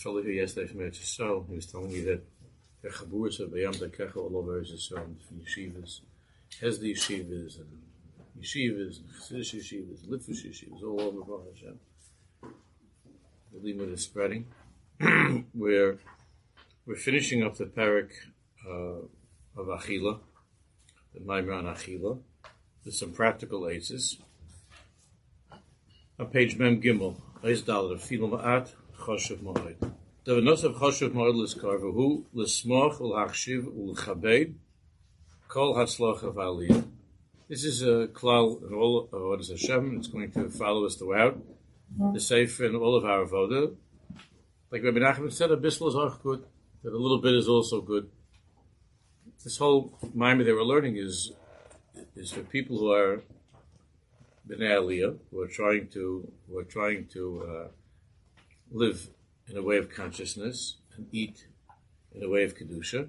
fellow here yesterday from Eretz He was telling me that the Chaburs of B'Yam Darkecha all over Eretz Yisrael, from yeshivas, Hesder yeshivas, and yeshivas, and Chassidish yeshivas, Litvish yeshivas, all over Baruch Hashem. The limit is spreading. we're, we're finishing up the parak uh, of Achila, the Maimran Achila, with some practical aids. On page Mem Gimel, Eis Dalet, Afilu Ma'at, Choshev Moed. The Venosav Choshev Moed Liskar, V'hu, L'smoch, L'achshiv, L'chabed, Kol Hatzloch of Aliyah. This is a klal in all of is Hashem. It's going to follow us throughout the Sefer and all of our avoda. Like Rabbi Nachman said, a bissel is auch good, that a little bit is also good. This whole mimer they were learning is is for people who are b'nei who are trying to who are trying to uh, live in a way of consciousness and eat in a way of kedusha,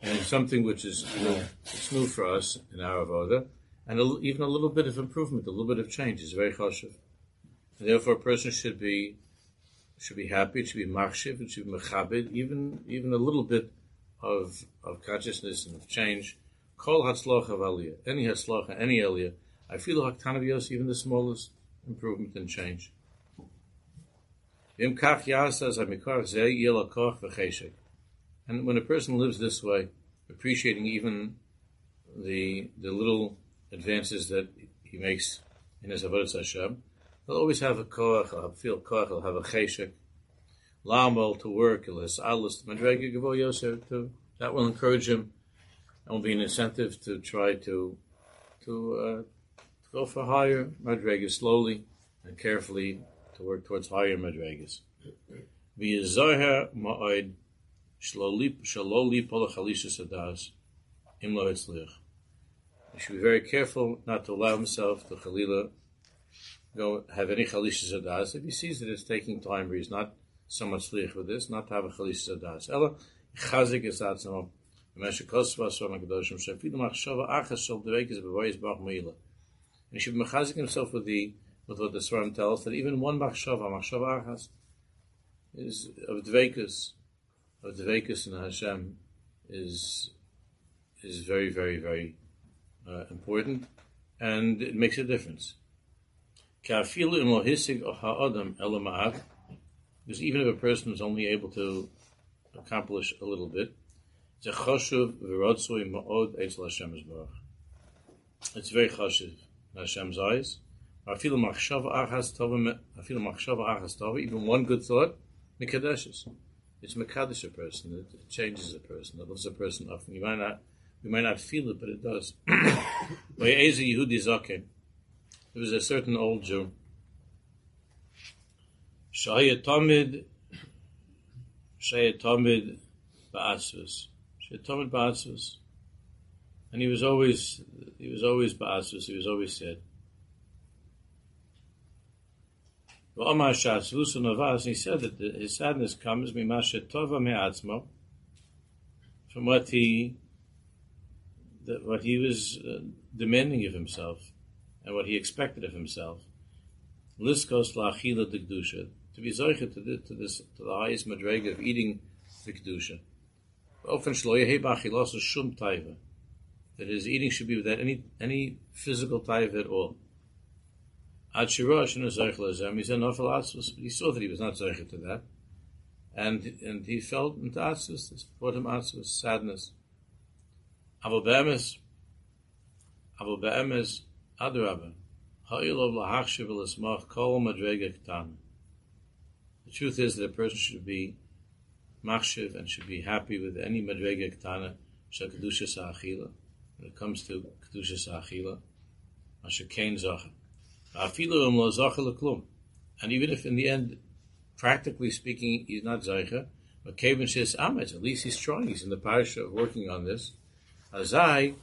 and something which is new, it's new for us in our avoda, and a, even a little bit of improvement, a little bit of change is very choshev. And therefore, a person should be should be happy. Should be machshiv. It should be mechabed. Even even a little bit of of consciousness and of change. Kol hatzlocha aliyah. Any hatzlocha, any aliyah. I feel like Tanavios, even the smallest improvement and change. And when a person lives this way, appreciating even the the little advances that he makes in his avodah Hashem, he'll always have a koach, he'll feel koach, he'll have a cheshek, lamal to work, he'll madrega yosef to that will encourage him. And will be an incentive to try to to, uh, to go for higher. Madregas slowly and carefully to work towards higher madregas. V'yizoher ma'od shaloli pola chalisha sadas im lo He should be very careful not to allow himself to chalila go have any chalisha sadas if he sees that it's taking time where he's not so much sliach with this, not to have a chalisha sadas. Ella chazik is so b'meshek kosva so makadoshim shefidu machshava achas shel derekis b'voyis bach meila. And he should be mechazik himself with the with what the Svarim tells that even one machshava, machshava achas, is of dvekus, of dvekus in Hashem is is very, very, very uh, important, and it makes a difference. Because even if a person is only able to accomplish a little bit, it's very chashuv in Hashem's eyes. Even one good thought, mikadeshes. It's mekadesh a person. It, changes a person. It lifts a person up. You might not, we might not feel it, but it does. There was a certain old Jew. Shaya Tamid, Shaya Tamid Ba'asus. Shaya Tamid Ba'asus. And he was always, he was always Ba'asus. He was always sad. He said that his sadness comes from what he what he was uh, demanding of himself and what he expected of himself. Liskos la'achila kedusha to be zoichet to, this to the highest madrega of eating the kedusha. Often shlo yehi b'achilas shum taiva that his eating should be without any any physical taiva at all. Ad Shirosh and Zayich he's an awful Atzus, but he saw that he was not Zayich to that. And and he felt into Atzus, this brought him Atzus, sadness. Aval Be'emes, Aval Be'emes, Adrabah, Ha'ilov Lahachshiv L'smach Kol Madrega Ktan. The truth is that a person should be machshiv and should be happy with any Madrega Ktana, Shal Kedusha Sa'achila. When it comes to Kedusha Sa'achila, Asher Kain. And even if in the end, practically speaking, he's not Zaycha, but Kevin says Amet, at least he's trying, he's in the parish of working on this. Azai,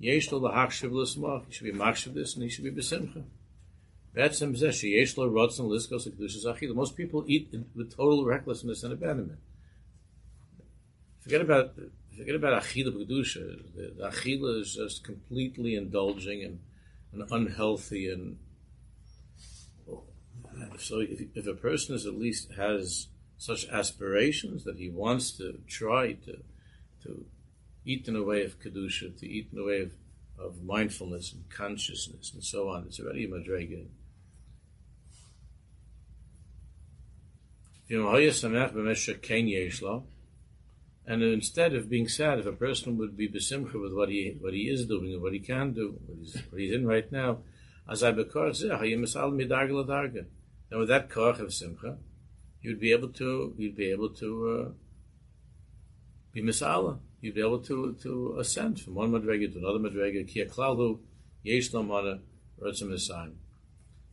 Yesh he should be makshiv this and he should be besimcha. Achila. Most people eat with total recklessness and abandonment. Forget about forget about achila kedusha. The, the achila is just completely indulging and, and unhealthy and so if, if a person is at least has such aspirations that he wants to try to to eat in a way of kedusha, to eat in a way of, of mindfulness and consciousness and so on. It's already a madrega. And instead of being sad, if a person would be besimcha with what he what he is doing and what he can do, what he's, what he's in right now, as I bekor darga. Then with that koch of simcha, you'd be able to you'd be able to uh, be misala. You'd be able to to ascend from one madrega to another madrega. Kia klaudu yesh mana rotzim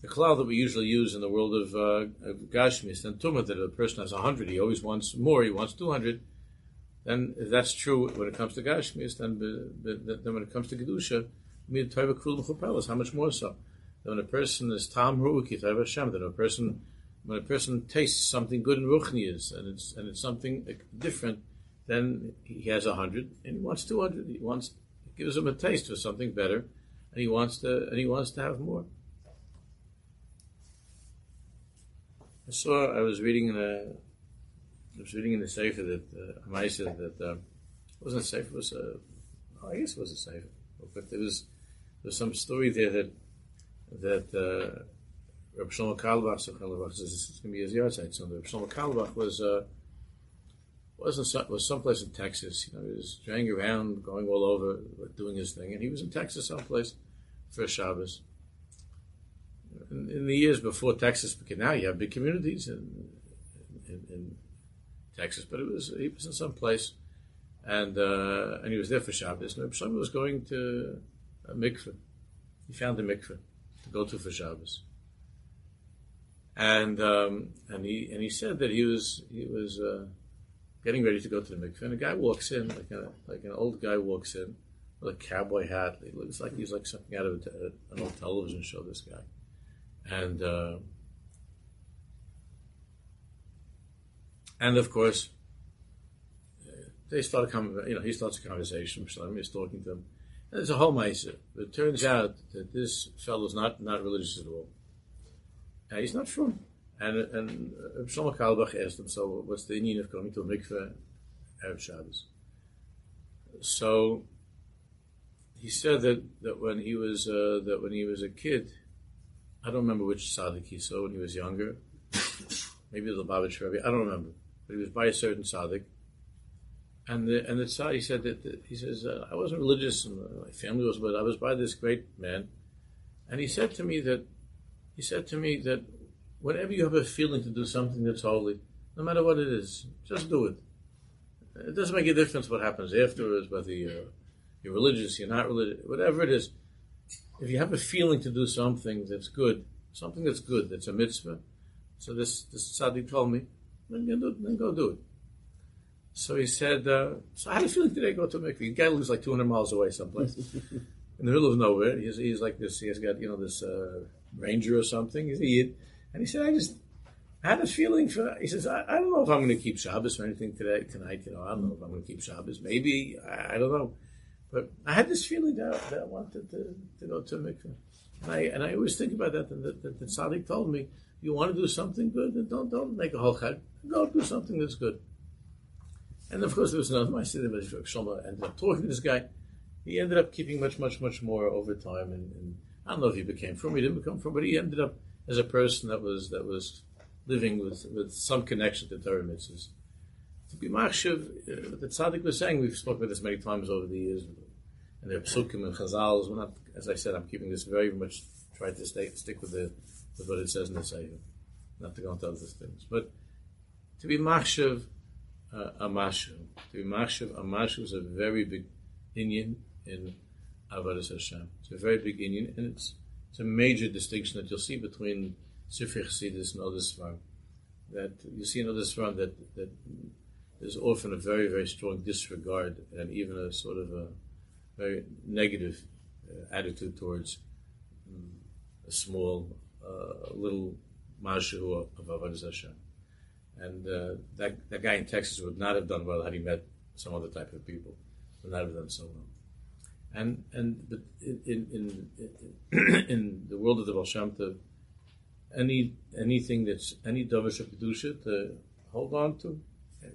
The cloud that we usually use in the world of, uh, Gashmis and Tumah, that a person has a hundred, he always wants more, he wants two hundred then if that's true when it comes to Gashmis, then, then when it comes to Kedusha, how much more so? Then when a person is Tam Ru'uki, Hashem, then a person, when a person tastes something good in Ruchnias, and it's, and it's something different, then he has a hundred, and he wants two hundred, he wants, it gives him a taste for something better, and he wants to, and he wants to have more. I saw, I was reading in a, I was reading in the Sefer that uh, Amaisa that uh, wasn't a Sefer, was a, I guess it was a Sefer, but there was there was some story there that that uh, Reb Shlomo Carlebach, so this is going to be his yahrzeit Sunday. Reb Shlomo Carlebach was uh, wasn't some, was someplace in Texas. You know, he was driving around, going all over, doing his thing, and he was in Texas someplace for Shabbos. In, in the years before Texas, because now you have big communities in, in, in Texas, but it was he was in some place, and uh, and he was there for Shabbos. And Shlomo was going to a mikveh. He found a mikveh go to for Shabbos, and um, and he and he said that he was he was uh, getting ready to go to the mikveh, and a guy walks in like a like an old guy walks in with a cowboy hat. He looks like he's like something out of a, an old television show. This guy, and. Uh, And of course, they start a conversation, you know, he starts a conversation, Shlomo is talking to him. There's a whole ma'isa. It turns out that this fellow is not, not religious at all. He's not from. And, and uh, Shlomo Carlebach asked him, so what's the meaning of going to a mikveh Erev Shabbos? So he said that, that when he was uh, that when he was a kid, I don't remember which tzaddik he saw when he was younger. Maybe the Lubavitch Rebbe, I don't remember but he was by a certain tzaddik. And the and the tzaddik said that, he says uh, I wasn't religious and my family was, but I was by this great man, and he said to me that he said to me that whenever you have a feeling to do something that's holy, no matter what it is, just do it. It doesn't make a difference what happens afterwards, whether you're, you're religious, you're not religious, whatever it is. If you have a feeling to do something that's good, something that's good, that's a mitzvah. So this this tzaddik told me, then go do it. So he said, uh, so how do you feel today? Go to a mikveh. The guy lives like 200 miles away someplace. in the middle of nowhere. He's, he's like this, he has got, you know, this uh, ranger or something. He's a yid. And he said, I just I had a feeling for, he says, I, I don't know if I'm going to keep Shabbos or anything today, tonight. You know, I don't know if I'm going to keep Shabbos. Maybe, I, I don't know. But I had this feeling that, that I wanted to, to go to a mikveh. And I, and I always think about that. And the, the, the tzaddik told me, you want to do something good, then don't, don't make a whole chag. Go do something that's good. And of course, there was another Ma'aseh that Shlomo ended up talking to this guy. He ended up keeping much, much, much more over time. And, and I don't know if he became from, he didn't become from, but he ended up as a person that was that was living with, with some connection to Torah mitzvahs. To be machshav, uh, the tzaddik was saying, we've spoken about this many times over the years, and are psukim and chazals. Not, as I said, I'm keeping this very much, trying to stay, stick with the with what it says in the Sefer, not to go into other things. But to be machshav uh, a mashu, to be machshav a mashu is a very big inyan in Avodas Hashem. It's a very big inyan, and it's it's a major distinction that you'll see between Sifri Chassidus and other Svarim. That you see in other Svarim that that there's often a very very strong disregard and even a sort of a very negative uh, attitude towards um, a small uh, little mashu of Avodah Hashem. And uh, that, that guy in Texas would not have done well had he met some other type of people. Would not have done so well. And and but in in in, the world of the Baal any anything that's any davar kedusha, the hold on to.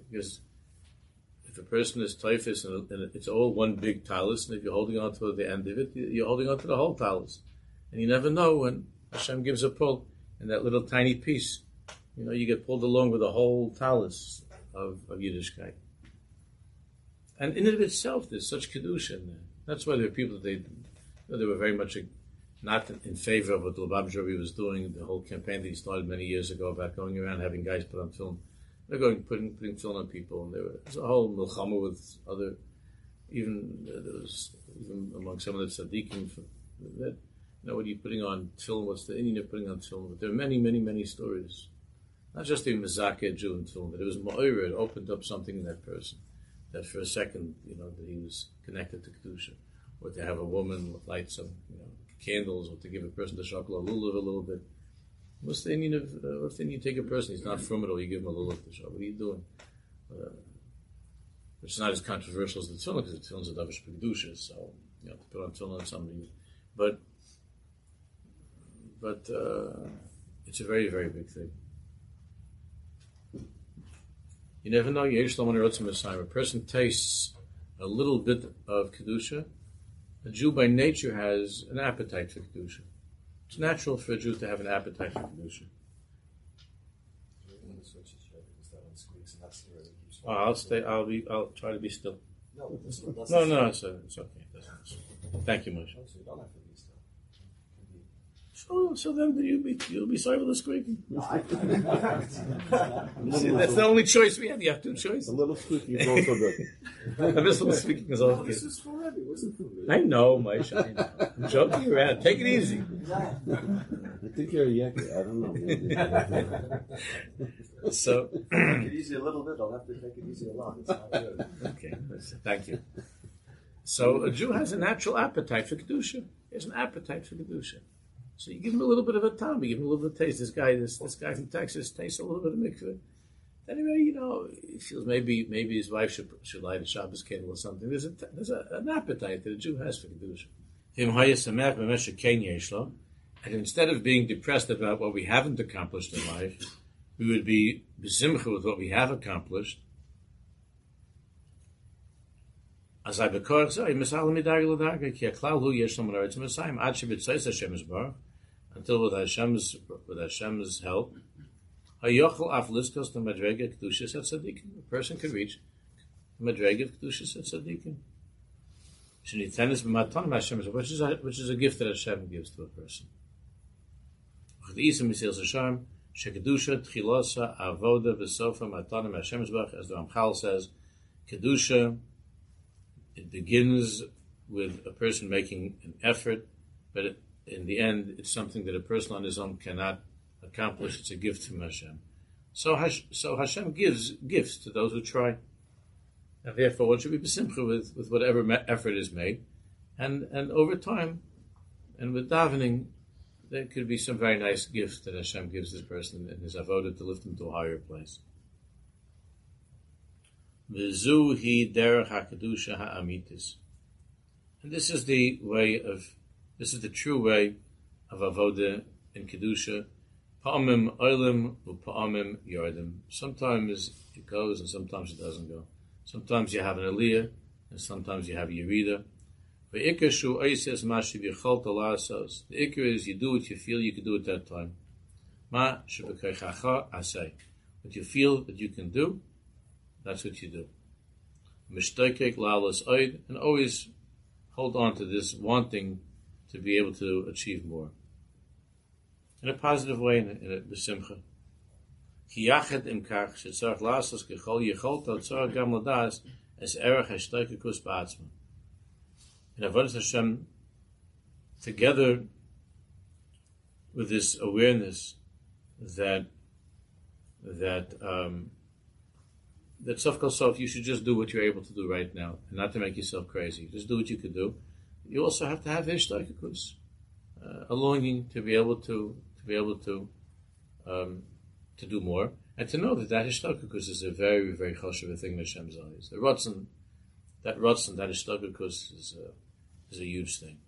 Because if a person is typhus and, and it's all one big talus, and if you're holding on to the end of it, you're holding on to the whole talus. And you never know when Hashem gives a pull in that little tiny piece. You know, you get pulled along with the whole talus of, of Yiddishkeit. And in and of itself, there's such kedusha in there. That's why there are people that they, they were very much not in favor of what the Lubavitch was doing, the whole campaign that he started many years ago about going around having guys put on film. They're going putting putting film on people, and there was a whole milchama with other, even uh, there was even among some of the tzaddikim that you know what are you putting on film? What's the inyan putting on film? But there are many, many, many stories. Not just the Mizake Jew in film, but it was Ma'ira, it opened up something in that person. That for a second, you know, that he was connected to Kedusha. Or to have a woman light some, you know, candles or to give a person the chocolate lulav a little bit. What's the inyan of, uh, what's the inyan take a person, he's not from it, or you give him a lulav to show. What are you doing? Uh, not as controversial as the tefillin, because the tefillin is a davish kedusha, so, you know, to put on tefillin on somebody. But, but, uh, it's a very, very big thing. You never know. A person tastes a little bit of Kedusha, a Jew by nature has an appetite for Kedusha. It's natural for a Jew to have an appetite for Kedusha. Oh, I'll stay. I'll be. I'll try to be still. No, no, no. It's, it's okay. Thank you, Moshe. So, so then you'll be you'll be sorry for the squeaking. See, that's the only choice we have. You have two choices. A little squeaking is also good. a little squeaking is also good. This is for Rebbe, wasn't for me. I know, Moshe. I know. I'm joking around. Take it easy. I think you're a yucky. I don't know. so take it easy a little bit. I'll have to take it easy a lot. It's not good. Okay, thank you. So a Jew has a natural appetite for kedusha. He has an appetite for kedusha. So you give him a little bit of a time, you give him a little bit of taste. This guy, this this guy from Texas tastes a little bit of mikveh. Anyway, you know, he feels maybe maybe his wife should should light a Shabbos candle or something. There's a there's a, an appetite that a Jew has for kedusha. And instead of being depressed about what we haven't accomplished in life, we would be besimcha with what we have accomplished. As I ki hu yesh mesayim ad Hashem until with Hashem's with Hashem's help, hayochel af liskos the madrega kedushas at tzaddikim. A person can reach the madrega kedushas at tzaddikim. Shenitenis b'matan Hashem, which is a, which is a gift that Hashem gives to a person. Chadisa misil Hashem shekedusha tchilosa avoda v'sofa matanim Hashem as the Ramchal says, kedusha it begins with a person making an effort, but it, in the end, it's something that a person on his own cannot accomplish. It's a gift from Hashem. So, Hash, so Hashem gives gifts to those who try. And therefore, one should be besimcha with, with whatever effort is made. And, and over time, and with davening, there could be some very nice gifts that Hashem gives this person in his avodah to lift him to a higher place. Ha'amitis. And this is the way of this is the true way of avoda and kedusha. Pa'amim oilim u'pa'amim yardim. Sometimes it goes and sometimes it doesn't go. Sometimes you have an aliyah and sometimes you have a yerida. The ikr is you do what you feel you can do at that time. Ma asay. What you feel that you can do, that's what you do. and always hold on to this wanting to be able to achieve more. In a positive way, in a, besimcha. Ki yachet im kach, shetzarach lasos kechol yechol tzarach gam ladas, es erech hashtoikikus ba'atzma. In Avodah Hashem, together with this awareness that that um, that sof sof you should just do what you're able to do right now, and not to make yourself crazy. Just do what you can do you also have to have ishtakikus, uh, a longing to be able to to be able to um, to do more, and to know that that ishtakikus is a very very choshev thing in Hashem's eyes. The rotzen, that rotzen, that ishtakikus is a is a huge thing.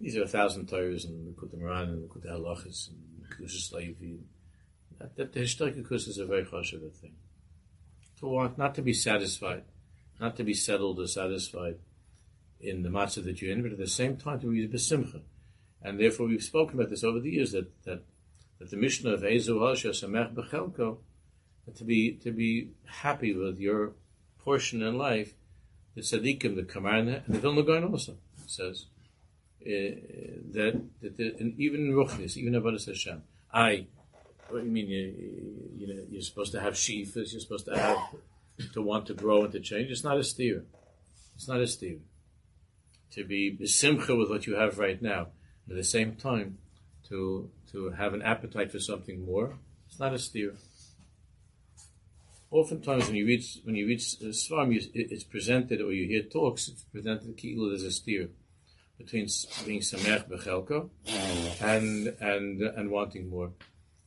These are a thousand tires and Likut Moran and we put Likut Halachas and Kedushas Levi, that, that the Hishtakikus is a very chashuv thing. To want, not to be satisfied, not to be settled or satisfied in the matzah that you're in, but at the same time to be besimcha. And therefore we've spoken about this over the years, that, that, that the Mishnah of Ezu Hasha Samech Bechelko, to be, to be happy with your portion in life, the tzaddikim, the Komarna, and the Vilna Gaon also says uh, that, that the, and even in Ruchnis, even Avodas Hashem, I, what do you mean? You, you know, you're supposed to have shifas. You're supposed to have to want to grow and to change. It's not a steer. It's not a steer. To be besimcha with what you have right now, at the same time, to to have an appetite for something more. It's not a steer. Oftentimes, when you read when you read Svarm, it's presented or you hear talks. It's presented kilo as a steer between being samech bechelko and and and wanting more.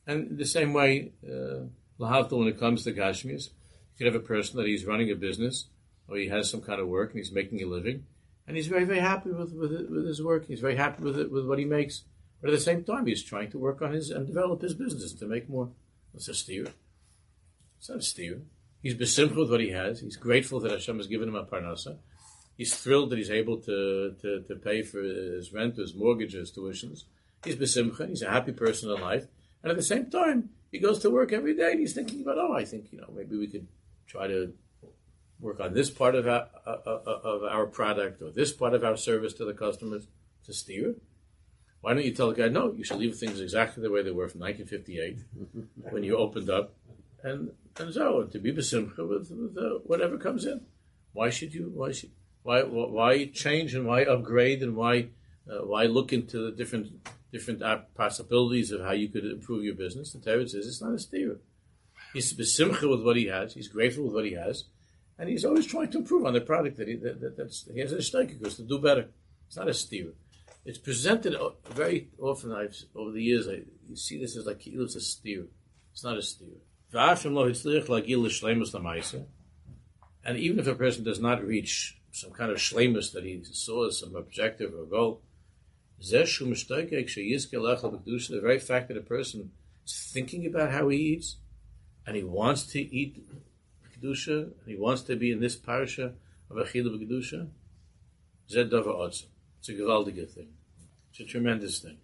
And the same way, uh, when it comes to gashmias, you could have a person that he's running a business or he has some kind of work and he's making a living, and he's very very happy with with, it, with his work. He's very happy with it with what he makes. But at the same time, he's trying to work on his and develop his business to make more. That's a steer. It's not a steer. He's besimcha with what he has. He's grateful that Hashem has given him a parnasa. He's thrilled that he's able to, to, to pay for his rent, his mortgage, his tuitions. He's besimcha. He's a happy person in life. And at the same time, he goes to work every day and he's thinking about, oh, I think, you know, maybe we could try to work on this part of our, uh, uh, uh, of our product or this part of our service to the customers to steer. Why don't you tell the guy, no, you should leave things exactly the way they were from 1958 when you opened up, and and so to be besimcha with, with uh, whatever comes in. Why should you? Why should why why change and why upgrade and why uh, why look into the different different possibilities of how you could improve your business? The Torah says it's not a steer. He's besimcha with what he has. He's grateful with what he has, and he's always trying to improve on the product that he that, that that's he has a shteikus to do better. It's not a steer it's presented very often. I've over the years, I, you see this as like it's a steer. It's not a steer. And even if a person does not reach some kind of shlemus that he saw as some objective or goal, the very fact that a person is thinking about how he eats and he wants to eat kedusha and he wants to be in this parasha of achilah kedusha, zed davar it's a gewaldige thing. It's a tremendous thing.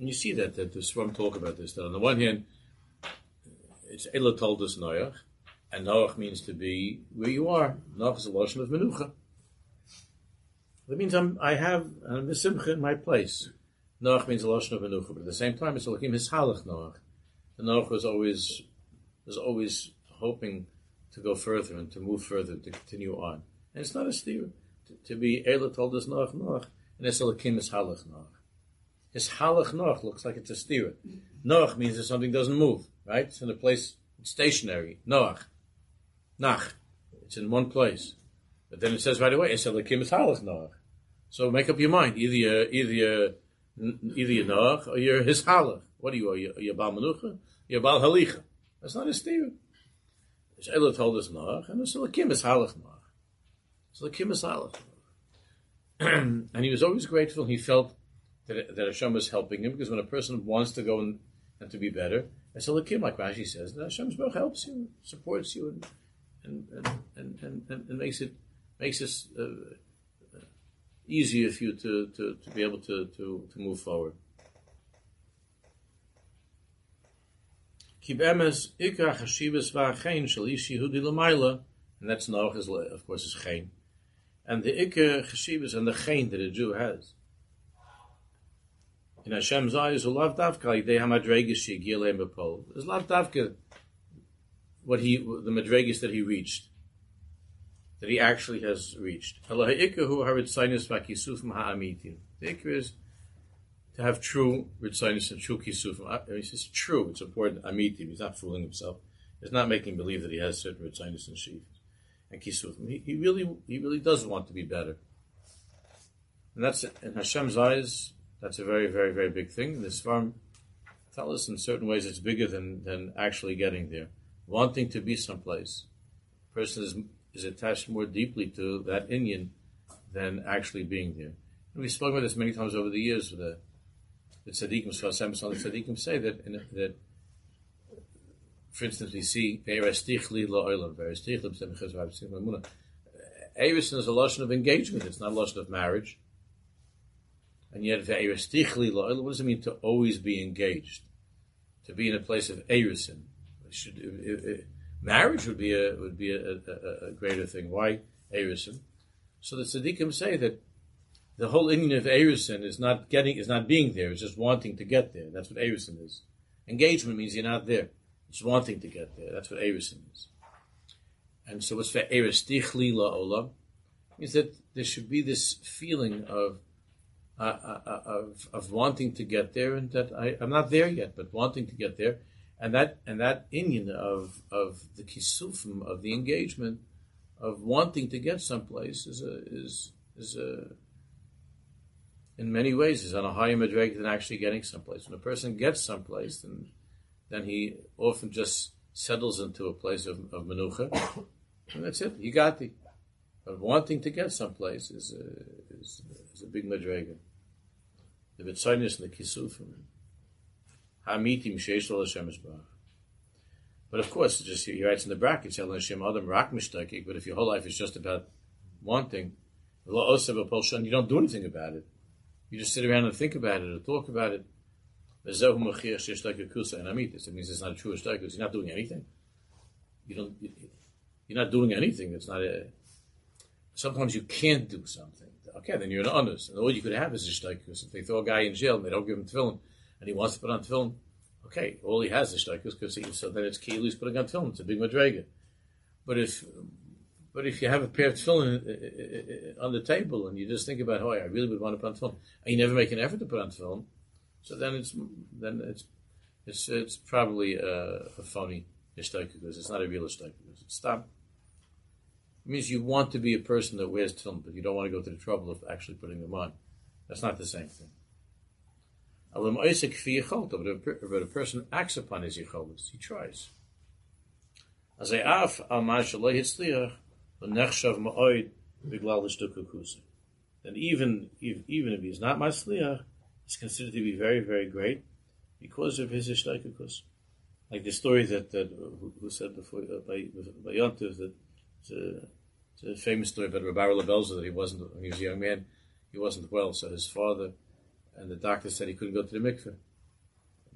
And you see that, that the Swarm talk about this, that on the one hand, it's Ela told us Noach, and Noach means to be where you are. Noach is a lotion of Menucha. That means I'm, I have, I'm a Simcha in my place. Noach means a lotion of Menucha, but at the same time, it's Elohim Hishalach Noach. The Noach was always, was always hoping to go further and to move further, to continue on. And it's not a steer. To, to be Ela told us Noach, Noach and it's Elokim is halach Noach. His halach Noach looks like it's a steer. Noach means that something doesn't move, right? It's in a place, it's stationary. Noach. Nach. It's in one place. But then it says right away, it's Elokim is halach Noach. So make up your mind. Either you're, either you're, either you're Noach or you're his halach. What are you? Are you, are you Baal Menucha? You're Baal Halicha. That's not a steer. Ella told us Noach, and it's Elokim is halach noch. So Elokim is halach and he was always grateful. He felt that, that Hashem was helping him because when a person wants to go and, and to be better, it's a lakim, like Rashi says, that Hashem's helps you, supports you, and and, and, and, and, and makes it makes it uh, easier for you to, to, to be able to, to, to move forward. And that's Noach, of course, is Chain and the Iker Cheshivas and the Chain that a Jew has. In Hashem's eyes, love davka they have madregas shigilem bepol. There's love davka what he the madregas that he reached, that he actually has reached. Who. The Iker is to have true ritzinus and true kisufim. He says true. It's important. Amitim. He's not fooling himself. He's not making believe that he has certain ritzinus and sheaf and kisufim. He, he really, he really does want to be better. And that's in Hashem's eyes. That's a very, very, very big thing. This Svarm tell us in certain ways it's bigger than than actually getting there. Wanting to be someplace, a person is is attached more deeply to that inyan than actually being there. And we've spoken about this many times over the years. With the the tzaddikim, the tzaddikim say that in, that for instance, we see Ve'erestichli la'olam, Ve'erestichli b'semechaz v'absim l'munah. Erusin is a lotion of engagement. It's not a lotion of marriage. And yet, Ve'erestichli la'olam, what does it mean to always be engaged? To be in a place of it, marriage would be a would be a, a, a greater thing. Why Erusin? So the tzaddikim say that the whole inyan of Erusin is not getting is not being there. It's just wanting to get there. That's what Erusin is. Engagement means you're not there. It's wanting to get there. That's what Erusin is. And so what's for Eristichli la'olam means that there should be this feeling of uh, uh, uh, of of wanting to get there, and that I, I'm not there yet, but wanting to get there, and that and that inyan of of the kisufim of the engagement of wanting to get someplace is a is is a in many ways is on a higher madreg than actually getting someplace. When a person gets someplace, then then he often just settles into a place of, of menucha, and that's it. He got the. But wanting to get someplace is a, is, is a big madrega. The betzaynis and the kisufim. Hamitim sheish Hashem But of course, just he writes in the brackets, Hashem Adam rak But if your whole life is just about wanting, you don't do anything about it. You just sit around and think about it or talk about it. It means it's not a true because you're not doing anything. You don't. You're not doing anything. It's not a. Sometimes you can't do something. Okay, then you're an honest. And all you could have is a shtakus. If they throw a guy in jail and they don't give him tefillin, and he wants to put on tefillin, okay, all he has is shtakus because so then it's key he's putting on tefillin. It's a big madrega. But if but if you have a pair of tefillin uh, uh, uh, on the table and you just think about, oh, I really would want to put on tefillin, and you never make an effort to put on tefillin, so then it's then it's it's it's probably a, a phony mistake because it's not a real it's stop. It means you want to be a person that wears tefillin, but you don't want to go to the trouble of actually putting them on. That's not the same thing. But a person acts upon his yicholas, he tries. As I af al and even if, even if he's not masliach, he's considered to be very very great because of his ishtaykukus. Like the story that, that who, who said before uh, by by Yontiv that it's a, it's a, famous story about Rabbi Lebelza that he wasn't when he was a young man he wasn't well, so his father and the doctor said he couldn't go to the mikveh.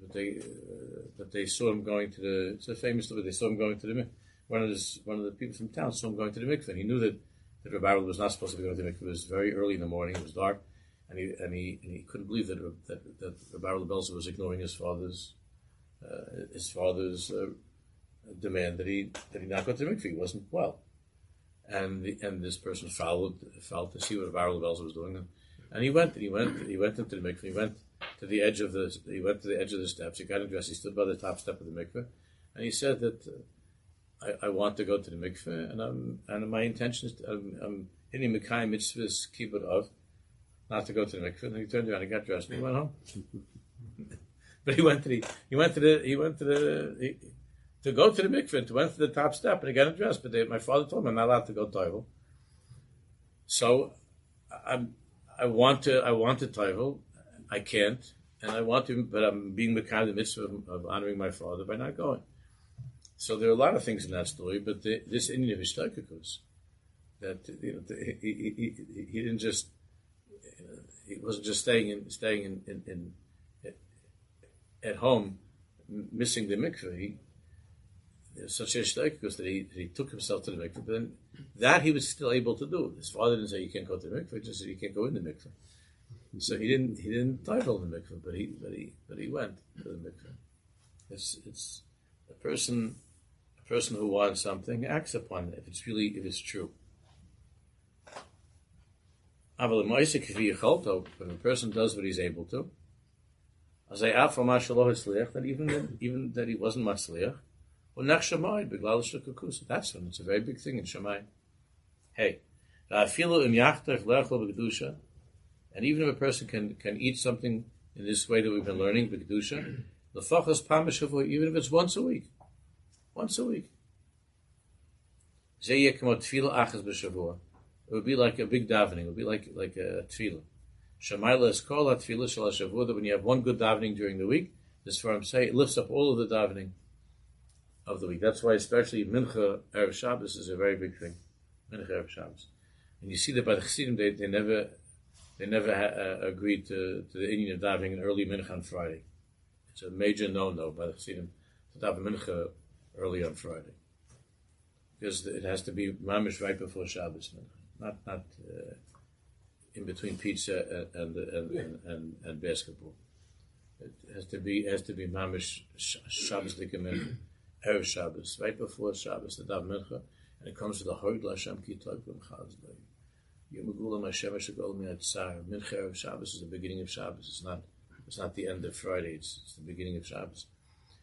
But they, uh, but they saw him going to the. It's a famous story. They saw him going to the mikveh one of his, one of the people from town saw him going to the mikveh. And he knew that that Rabbi was not supposed to be going to the mikveh. It was very early in the morning. It was dark, and he and he and he couldn't believe that that, that Rabbi Belzer was ignoring his father's uh, his father's uh, demand that he that he not go to the mikveh. He wasn't well, and the, and this person followed followed to see what Rabbi Belzer was doing, and, he went and he went he went into the mikveh. He went to the edge of the he went to the edge of the steps. He got dressed. He stood by the top step of the mikveh, and he said that. Uh, I, I, want to go to the mikveh, and I'm and my intention is to, I'm, I'm hitting Mekayim mitzvahs of not to go to the mikveh. And he turned around, he got dressed, and he went home. but he went to the he went to the he went to the he, to go to the mikveh, to went to the top step, and he got dressed. But they, my father told me I'm not allowed to go toivel. So I'm I want to I want to toivel, I can't, and I want to, but I'm being Mekayim the mitzvah of, of honoring my father by not going. So there are a lot of things in that story, but the, this inyan of Ishtakikus, that you know, he, he, he, he, didn't just he wasn't just staying in staying in, in, in at home, missing the mikveh. He, such a because that he, he took himself to the mikveh, but then that he was still able to do. His father didn't say you can't go to the mikveh; just said you can't go in the mikveh. So he didn't he didn't title the mikveh, but he but he but he went to the mikveh. It's it's a person person who wants something acts upon it if it's really if it's true. When a person does what he's able to, that even that, even that he wasn't masliach, well. That's one. It's a very big thing in Shemai. Hey, and even if a person can can eat something in this way that we've been learning, even if it's once a week, once a week. It would be like a big davening. It would be like like a tefillah. Shemaila is called a tefillah shal That when you have one good davening during the week, this firm say it lifts up all of the davening of the week. That's why, especially Mincha Erev Shabbos is a very big thing. Mincha Erev Shabbos, and you see that by the Chassidim, they, they never they never ha- uh, agreed to, to the inyan of davening an early Mincha on Friday. It's a major no-no by the Chassidim to daven Mincha early on Friday because it has to be mamish right before Shabbos not not uh, in between pizza and and and, and, and, basketball. It has to be has to be mamish sh- Shabbos likamin erev Shabbos right before Shabbos the dav mincha and it comes to the Hoyd Lashem Ki Toivim Chazday. Yom Gulam Hashem Shagol Miat Tsar. Mincha erev Shabbos is the beginning of Shabbos. It's not it's not the end of Friday. It's, it's the beginning of Shabbos.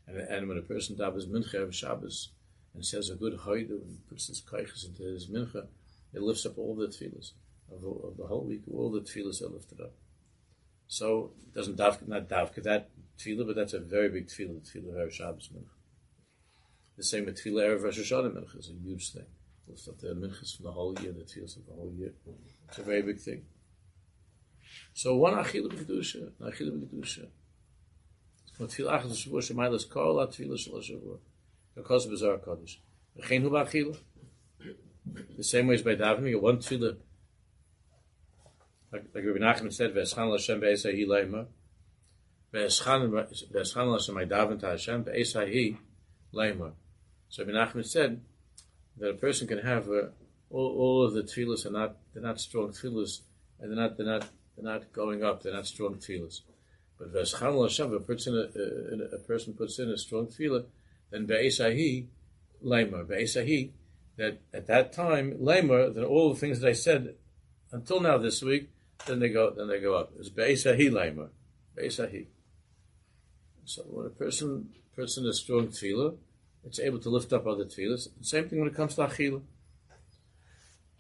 And and when a person davens mincha erev Shabbos and says a good Hoyd and puts his kaiches into his mincha, it lifts up all the tefillahs of the, of the whole week. All the tefillahs are lifted up. So it doesn't davka, not davka that tefillah, but that's a very big tefillah, the tefillah of Shabbos mincha. The same with tefillah Erev Rosh Hashanah mincha is a huge thing. Lift up the minchas from the whole year, the tefillahs of the whole year. It's a very big thing. So one achila b'kedusha, an b'kedusha. From tefillah achas shavua shemaylas kol at tefillah shel shavua. Of Bizarre Kodesh. V'chein hu b'achila. The same way as by davening, you one tefillah like, like Rabbi Nachman said, "V'eschan Hashem be'esahi leima." V'eschan v'eschan Hashem I daven to Hashem be'esahi leima. So Rabbi Nachman said that a person can have uh, all, all of the tefillahs are not they're not strong tefillahs, and they're not they're not they're not going up. They're not strong tefillahs. But v'eschan Hashem, a uh, person a, a, a person puts in a strong tefillah, then be'esahi leima be'esahi. That at that time, leima, then all the things that I said until now this week, then they go then they go up. It's Beisahi Lamer. Beisahi. So when a person person is strong tefillah, it's able to lift up other tefillahs. Same thing when it comes to achila.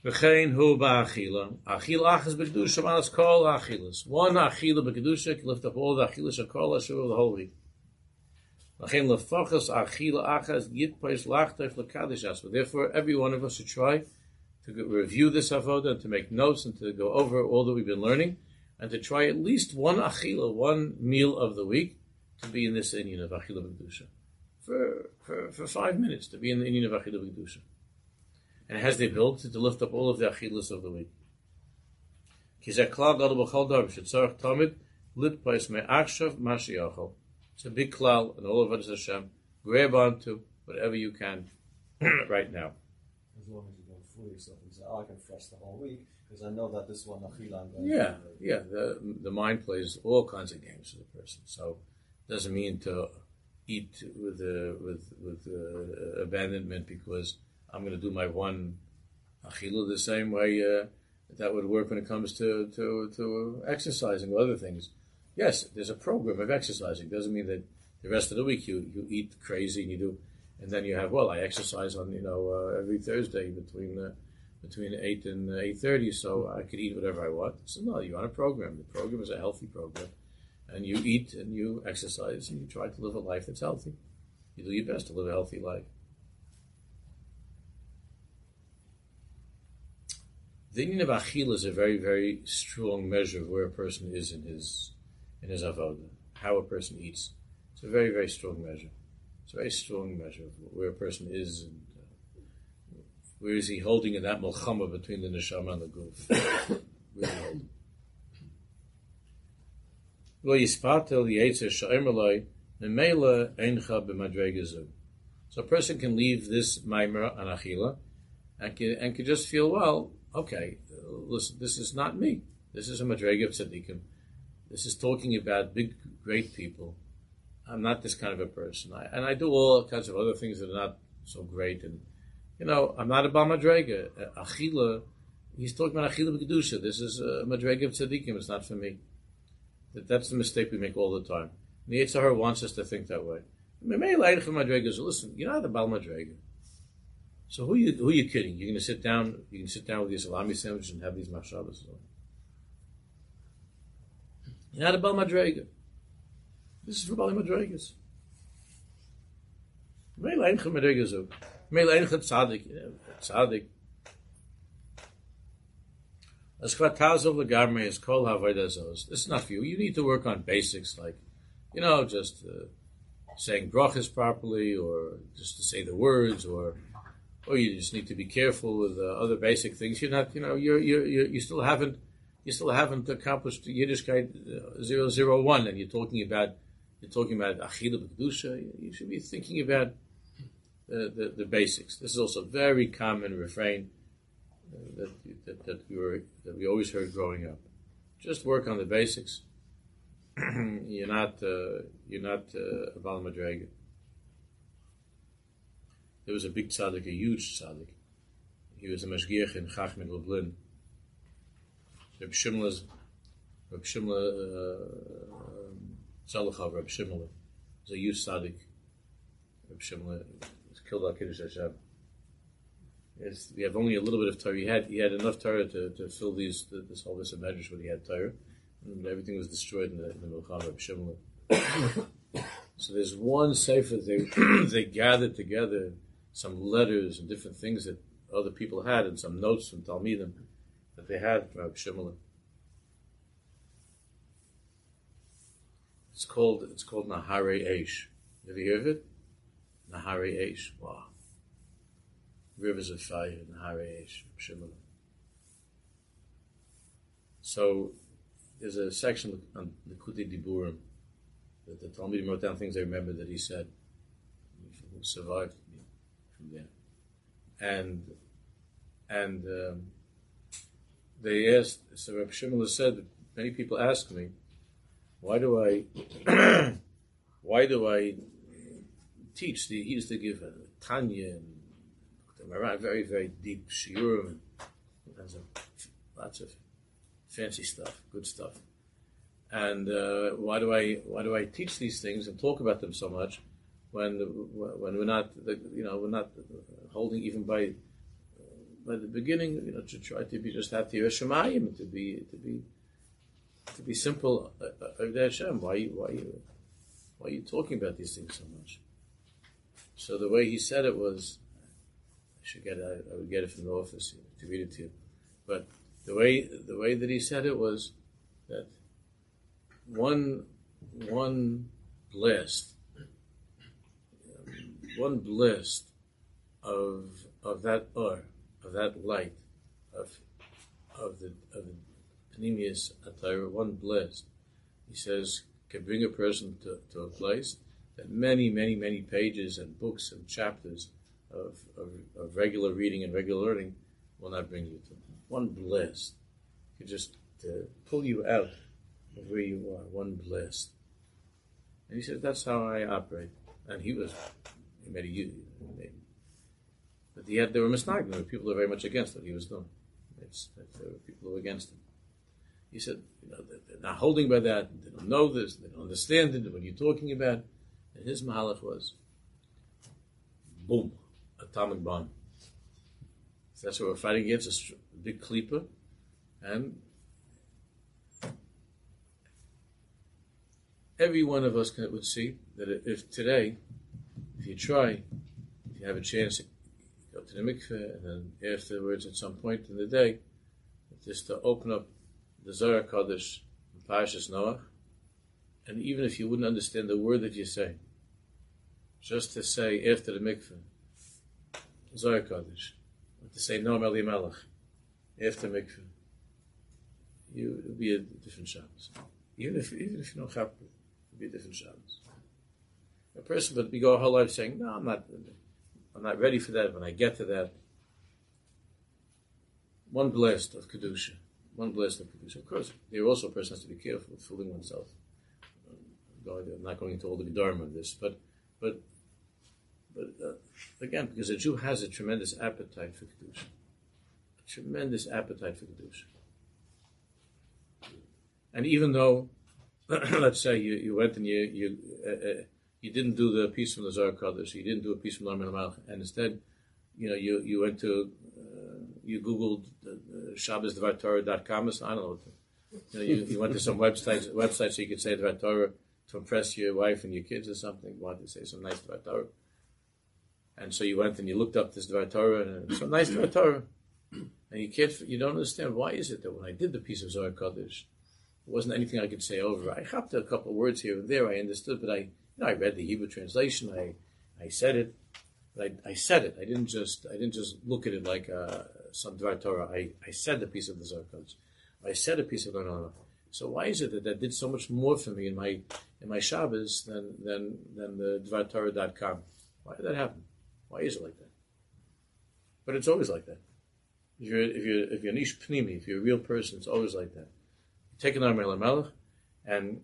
V'chein hu ba'achila. Achil achas b'kedusha manas kol achilas. One achila b'kedusha can lift up all the achilas of kol ashur of the week. V'chein lefachas achila achas yitpais lachtef l'kadishas. Therefore, every one of us should try to review this avoda and to make notes and to go over all that we've been learning and to try at least one achila, one meal of the week to be in this inyan of achila b'kedusha for, for for five minutes to be in the inyan of achila b'kedusha, and has the ability to lift up all of the achilas of the week. It's a big klal, and all of it is Hashem. Grab onto whatever you can right now. As long as you don't fool yourself and say, oh, I can fresh the whole week because I know that this one achila I'm going Yeah, to yeah. The the mind plays all kinds of games for the person. So it doesn't mean to eat with uh, with with uh, abandonment because I'm going to do my one achila the same way uh, that would work when it comes to to to exercising or other things. Yes, there's a program of exercising. Doesn't mean that the rest of the week you you eat crazy and you do, and then you have well I exercise on you know uh, every Thursday between. Uh, between eight and eight thirty, so I could eat whatever I want. So no, you're on a program. The program is a healthy program, and you eat and you exercise and you try to live a life that's healthy. You do your best to live a healthy life. The union of achil is a very, very strong measure of where a person is in his in his avodah, how a person eats. It's a very, very strong measure. It's a very strong measure of where a person is and uh, where is he holding in that milchama between the neshama and the b'madregazu. So a person can leave this maimer on achila and can, and can just feel, well, okay, listen, this is not me. This is a madrega of tzaddikim. This is talking about big, great people. I'm not this kind of a person. I, and I do all kinds of other things that are not so great. And, you know, I'm not a Bal Madrega. Achila, he's talking about Achila B'Kedusha. This is a Madrega of Tzaddikim. It's not for me. That, that's the mistake we make all the time. The Yitzhahar wants us to think that way. Listen, you're not a Bal Madrega. So who you who you kidding? You're to sit down. You can sit down with your salami sandwich and have these mashabas. You're not a Bal Madrega. This is for Bali Madregas. As kvataz of the garme is kol. This is not for you. You need to work on basics like, you know, just uh, saying brachas properly, or just to say the words, or or you just need to be careful with uh, other basic things. You're not, you know, you're, you're you still haven't you still haven't accomplished Yiddishkeit uh, zero zero one, and you're talking about you're talking about achila b'kedusha. You should be thinking about the, the, the basics. This is also a very common refrain uh, that, that, that we were that we always heard growing up. Just work on the basics. you're not uh, you're not uh, a. There was a big tzaddik, a huge tzaddik. He was a mashgiach in Chachmei Lublin. Reb Shimla's Reb Shimla uh, Zalachav, Reb Shimla was a huge tzaddik. Reb Shimla was killed on Kiddush Hashem. Yes, we have only a little bit of Torah. He had he had enough Torah to, to fill these this whole list of measures when he had Torah, and everything was destroyed in the in the Milcham of Shimla. so there's one sefer they they gathered together some letters and different things that other people had, and some notes from Talmidim that they had from Rabbi. It's called it's called Nahare Eish. Have you heard of it? Nahare Eish. Wow. Rivers of fire, Nahare Eish, Shimla. So there's a section on the Kuti Diburim that the Talmidim wrote down things I remember that he said. Survived there, and and um, they asked. So Rabbi Shimon said, many people ask me, why do I, why do I teach? The, he used to give a Tanya and very very deep shiurim and lots of fancy stuff, good stuff. And uh, why do I why do I teach these things and talk about them so much? When when we're not you know we're not holding even by by the beginning you know to try to be just the Shemayim to be to be to be simple uh, Hashem why why you why are you talking about these things so much? So the way he said it was I should get I, I would get it from the office to read it to you. But the way the way that he said it was that one one blast one blast of of that or of that light of of the of the Panemius attire, one blast, he says, can bring a person to, to a place that many, many, many pages and books and chapters of, of, of regular reading and regular learning will not bring you to. One blast could just uh, pull you out of where you are, one blast. And he said, that's how I operate. And he was But yet there were. There were people who were very much against what he was doing. It's, there were people who were against him. He said, you know, they're not holding by that. They don't know this. They don't understand it. What are you talking about? And his mahalach was, boom, atomic bomb. So that's what we're fighting against, a big klipa. And every one of us can, would see that if today if you try, if you have a chance, go to the mikveh, and then afterwards, at some point in the day, just to open up the Zohar Kodesh in Parashas Noach, and even if you wouldn't understand the word that you say, just to say after the mikveh, Zohar Kodesh, to say Noam Elimelech, after mikveh, you it'll be a different Shabbos. Even if even if you don't have it'll be a different Shabbos. A person would be go a whole life saying, "No, I'm not. I'm not ready for that. When I get to that, one blast of kedusha, one blast of kedusha. Of course, there also a person has to be careful with fooling oneself. I'm not going into all the gedarim of this, but but but uh, again, because a Jew has a tremendous appetite for kedusha, a tremendous appetite for kedusha, and even though, let's say you, you went and you you uh, uh, you didn't do the piece from the Zohar Kodesh, you didn't do a piece from Elimelech, and instead, you know, you, you went to, uh, you Googled uh, ShabbosDvartorah.com, I don't know, you, know you, you, went to some websites, website so you could say Dvar Torah to impress your wife and your kids or something, you wanted to say some nice Dvar Torah. And so you went and you looked up this Dvar Torah, and it's a nice Dvar Torah. And you can't, you don't understand why is it that when I did the piece of Zohar Kodesh, it wasn't anything I could say over. I hopped a couple words here and there, I understood, but I, You know, I read the Hebrew translation. I, I said it, I, I said it. I didn't just, I didn't just look at it like uh, some Dvar Torah. I, I said the piece of the Zohar Kodesh. I said a piece of the no, So why is it that that did so much more for me in my in my Shabbos than than than the DvarTorah.com? Why did that happen? Why is it like that? But it's always like that. If you're if you're if you're nish pnimi, if you're a real person, it's always like that. Take an Amel Melech and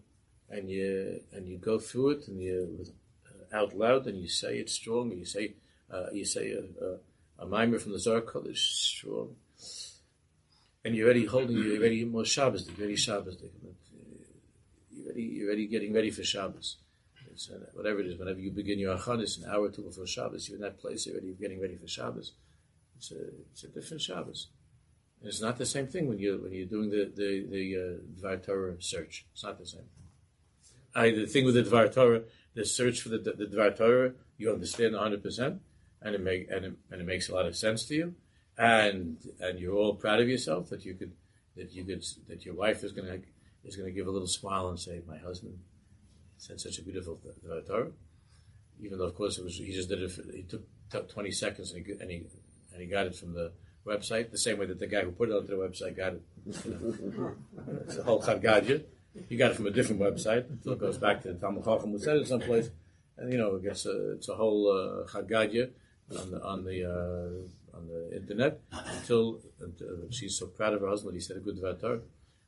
and you and you go through it and you uh, out loud and you say it strong. And you say uh, you say a, a, a maamar from the Zohar Kodesh strong, and you're already holding you're already more Shabbos. You're already Shabbos. You're already you're already getting ready for Shabbos. It's, uh, whatever it is, whenever you begin your Achanis, an hour or two before Shabbos, you're in that place already. Getting ready for Shabbos. It's a it's a different Shabbos. And it's not the same thing when you when you're doing the the the uh, Dvar Torah search. It's not the same. I, the thing with the Dvar Torah, the search for the, the, Dvar Torah, you understand 100 percent, and it make and it, and it makes a lot of sense to you, and and you're all proud of yourself that you could that you could that your wife is gonna is gonna give a little smile and say, my husband said such a beautiful Dvar Torah, even though of course it was he just did it. For, he took, took 20 seconds and he and he and he got it from the website the same way that the guy who put it onto the website got it. You know. it's a whole chadgadya. He got it from a different website. It goes back to the Talmid Chacham who said it someplace, and you know, it gets a, it's a whole uh, chadgadya on the on the uh, on the internet until, until, she's so proud of her husband. He said a good vatar,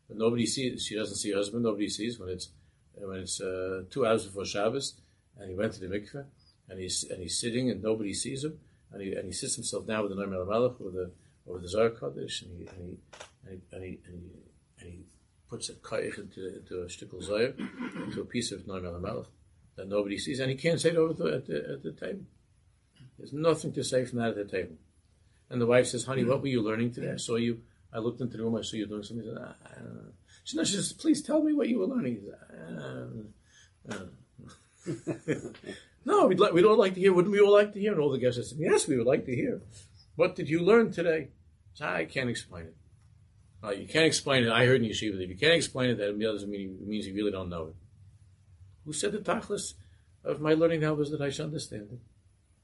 but nobody sees. She doesn't see her husband. Nobody sees when it's when it's uh, two hours before Shabbos, and he went to the mikveh, and he's and he's sitting, and nobody sees him, and he and he sits himself down with the Noam Elimelech with the or the Zohar Kodesh, and he and he and he, and he, and he, and he puts a kaich into, into a shtickle Zohar, into a piece of Noam Elimelech that nobody sees, and he can't say it over the, at, the, at the table. There's nothing to say from that at the table. And the wife says, "Honey, what were you learning today? I saw you. I looked into the room. I saw you doing something." She, said, ah, I don't know. she, says, "Please tell me what you were learning." Ah, no, we'd, like, we'd all like to hear. Wouldn't we all like to hear? And all the guests said, "Yes, we would like to hear." What did you learn today? I can't explain it. Uh, you can't explain it. I heard in yeshiva that if you can't explain it, that doesn't mean it means you really don't know it. Who said the tachlis of my learning that was that I should understand it?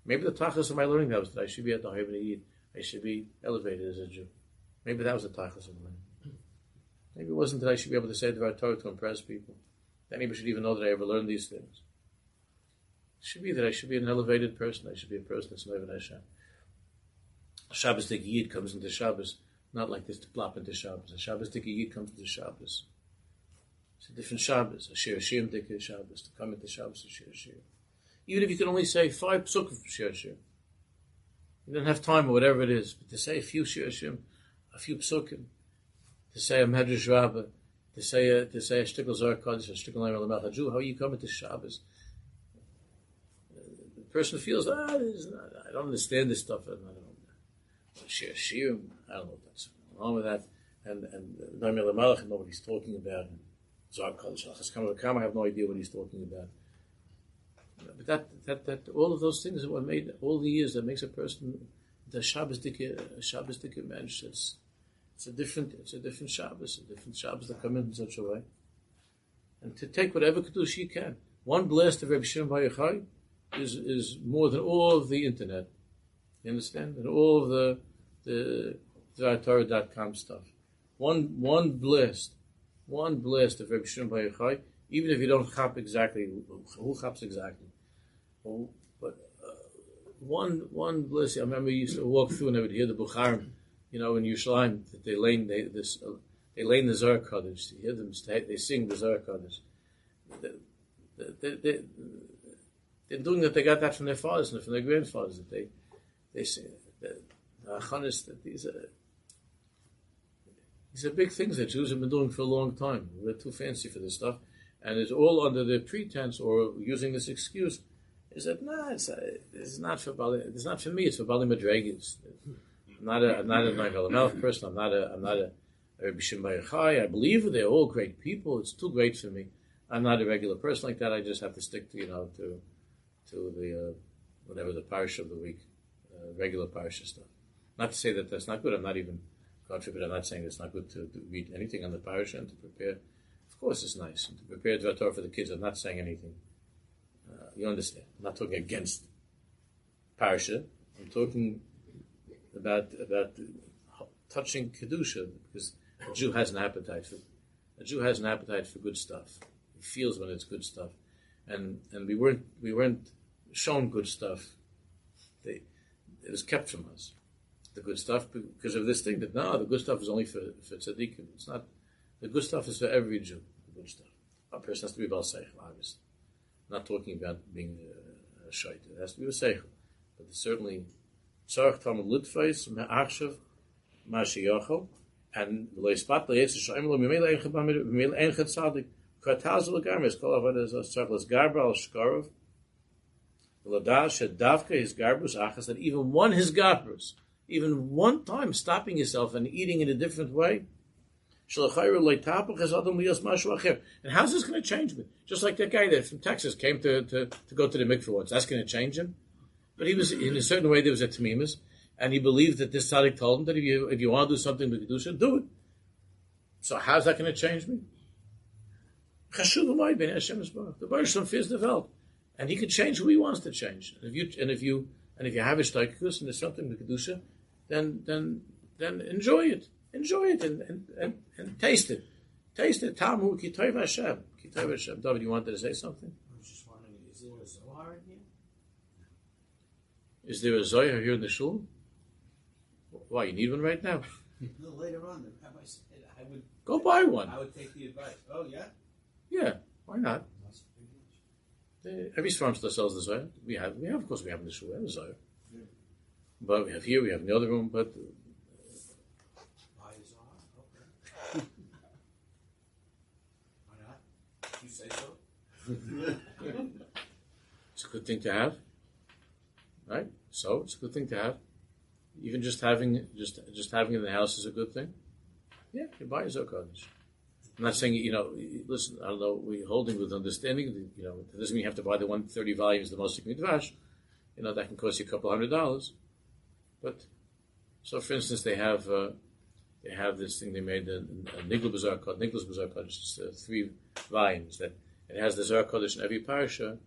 Maybe the tachlis of my learning that was that I should be at the Hayvan I should be elevated as a Jew. Maybe that was the tachlis of learning. Maybe it wasn't that I should be able to say the Torah to impress people. That anybody should even know that I ever learned these things. It should be that I should be an elevated person. I should be a person that's Levan Hashem. Shabbos Yid comes into Shabbos, not like this to plop into Shabbos. A Shabbos Yid comes into Shabbos. It's a different Shabbos. A Shir Hashem Shabbos. To come into Shabbos, a Shir Hashem. Even if you can only say five psukim for Shir Hashem. You don't have time or whatever it is, but to say a few Shir Hashem, a few psukim, to say a Medrash Rabbah, to say a, to say a shtickle Zohar Kodesh, a shtickle Noam Elimelech, how you come into Shabbos? The person feels, ah, not, I don't understand this stuff. I don't know. Shir I don't know what's wrong with that. And and Noam Elimelech, nobody's talking about. Zohar Kodesh, I have no idea what he's talking about. But that, that, that, all of those things that were made all the years that makes a person the Shabbos a Shabbos man. It's, it's a different, it's a different Shabbos, a different Shabbos that come in such a way. And to take whatever kedusha you can. One blast of Rabbi Shimon Bar is is more than all of the internet. You understand? And all of the the Torah.com stuff. One one blast, one blast of Rabbi Shimon even if you don't chop exactly, who chops exactly? Well, but uh, one one bliss. I remember you used to walk through and I would hear the Bukharim, you know, in Yerushalayim that they lay they this uh, they lay in the Zohar Kodesh. You hear them they sing the Zohar Kodesh. They, they, they, are doing that. They got that from their fathers and from their grandfathers. That they they say the, the Achanis that these are. These are big things that Jews have been doing for a long time. We're too fancy for this stuff and it's all under the pretense or using this excuse is that nah, it's, uh, it's not for Bali, it's not for me. It's for Bali Madregas. I'm not a I'm not a Noam Elimelech person. I'm not a I'm not a, I believe they're all great people. It's too great for me. I'm not a regular person like that. I just have to stick to you know to to the uh, whatever the parsha of the week, regular parsha stuff. Not to say that that's not good. I'm not even God forbid. I'm not saying it's not good to, to read anything on the parsha and to prepare of course, it's nice to prepare Dvar Torah for the kids. I'm not saying anything. Uh, you understand? I'm not talking against parsha. I'm talking about about touching kedusha because a Jew has an appetite for a Jew has an appetite for good stuff. He feels when it's good stuff, and and we weren't we weren't shown good stuff. It was kept from us, the good stuff, because of this thing that now the good stuff is only for for tzaddikim. It's not. The good stuff is for every Jew. The good stuff. A person has to be bal seichel, obviously. I'm not talking about being a, a. It has to be a seichel, but certainly tzarich talmud litfeis achshav mashiachol and lo ispat lo yetz shoym lo mimel ein chabam mimel ein chat sadik kartaz lo garmes kol avad as a tzarchlas garba al shkarov Ladash davka his garbus achas that even one his garbus, even one time stopping yourself and eating in a different way. And how's this going to change me? Just like that guy that from Texas came to, to, to go to the mikveh once. That's going to change him? But he was, in a certain way, there was a tamimus, and he believed that this tzaddik told him that if you, if you want to do something with Kedusha, do it. So how's that going to change me? The Baruch fears the Welt and he can change who he wants to change. And if you and if you and if you have a shtakikus and there's something with kedusha, then then then enjoy it, enjoy it, and and, and, and taste it, taste it. Tamu kitayv Hashem, kitayv Hashem. David, you wanted to say something? I was just wondering, is there a Zohar in here? Is there a Zohar here in the shul? Why you need one right now? No, later on, the rabbi said I would Go buy one. I would take the advice. Oh yeah. Yeah, why not? That's a big deal. Uh, every farm still sells the Zohar. We have, we have, of course, we have in the shul. We have Zohar. But we have here, we have in the other room. But Okay. Why not? You say so. It's a good thing to have, right? So it's a good thing to have. Even just having just just having it in the house is a good thing. Yeah, you buy a Zohar Kodesh. I'm not saying you know. Listen, I don't know. We holding with understanding. You know, it doesn't mean you have to buy the 130 volumes, the most midrash. You know, that can cost you a couple hundred dollars. But so, for instance, they have uh, they have this thing they made a, a Nigla Bazaar called Nicholas Bazaar Kodesh. It's uh, three volumes that it has the Zohar Kodesh in every parasha.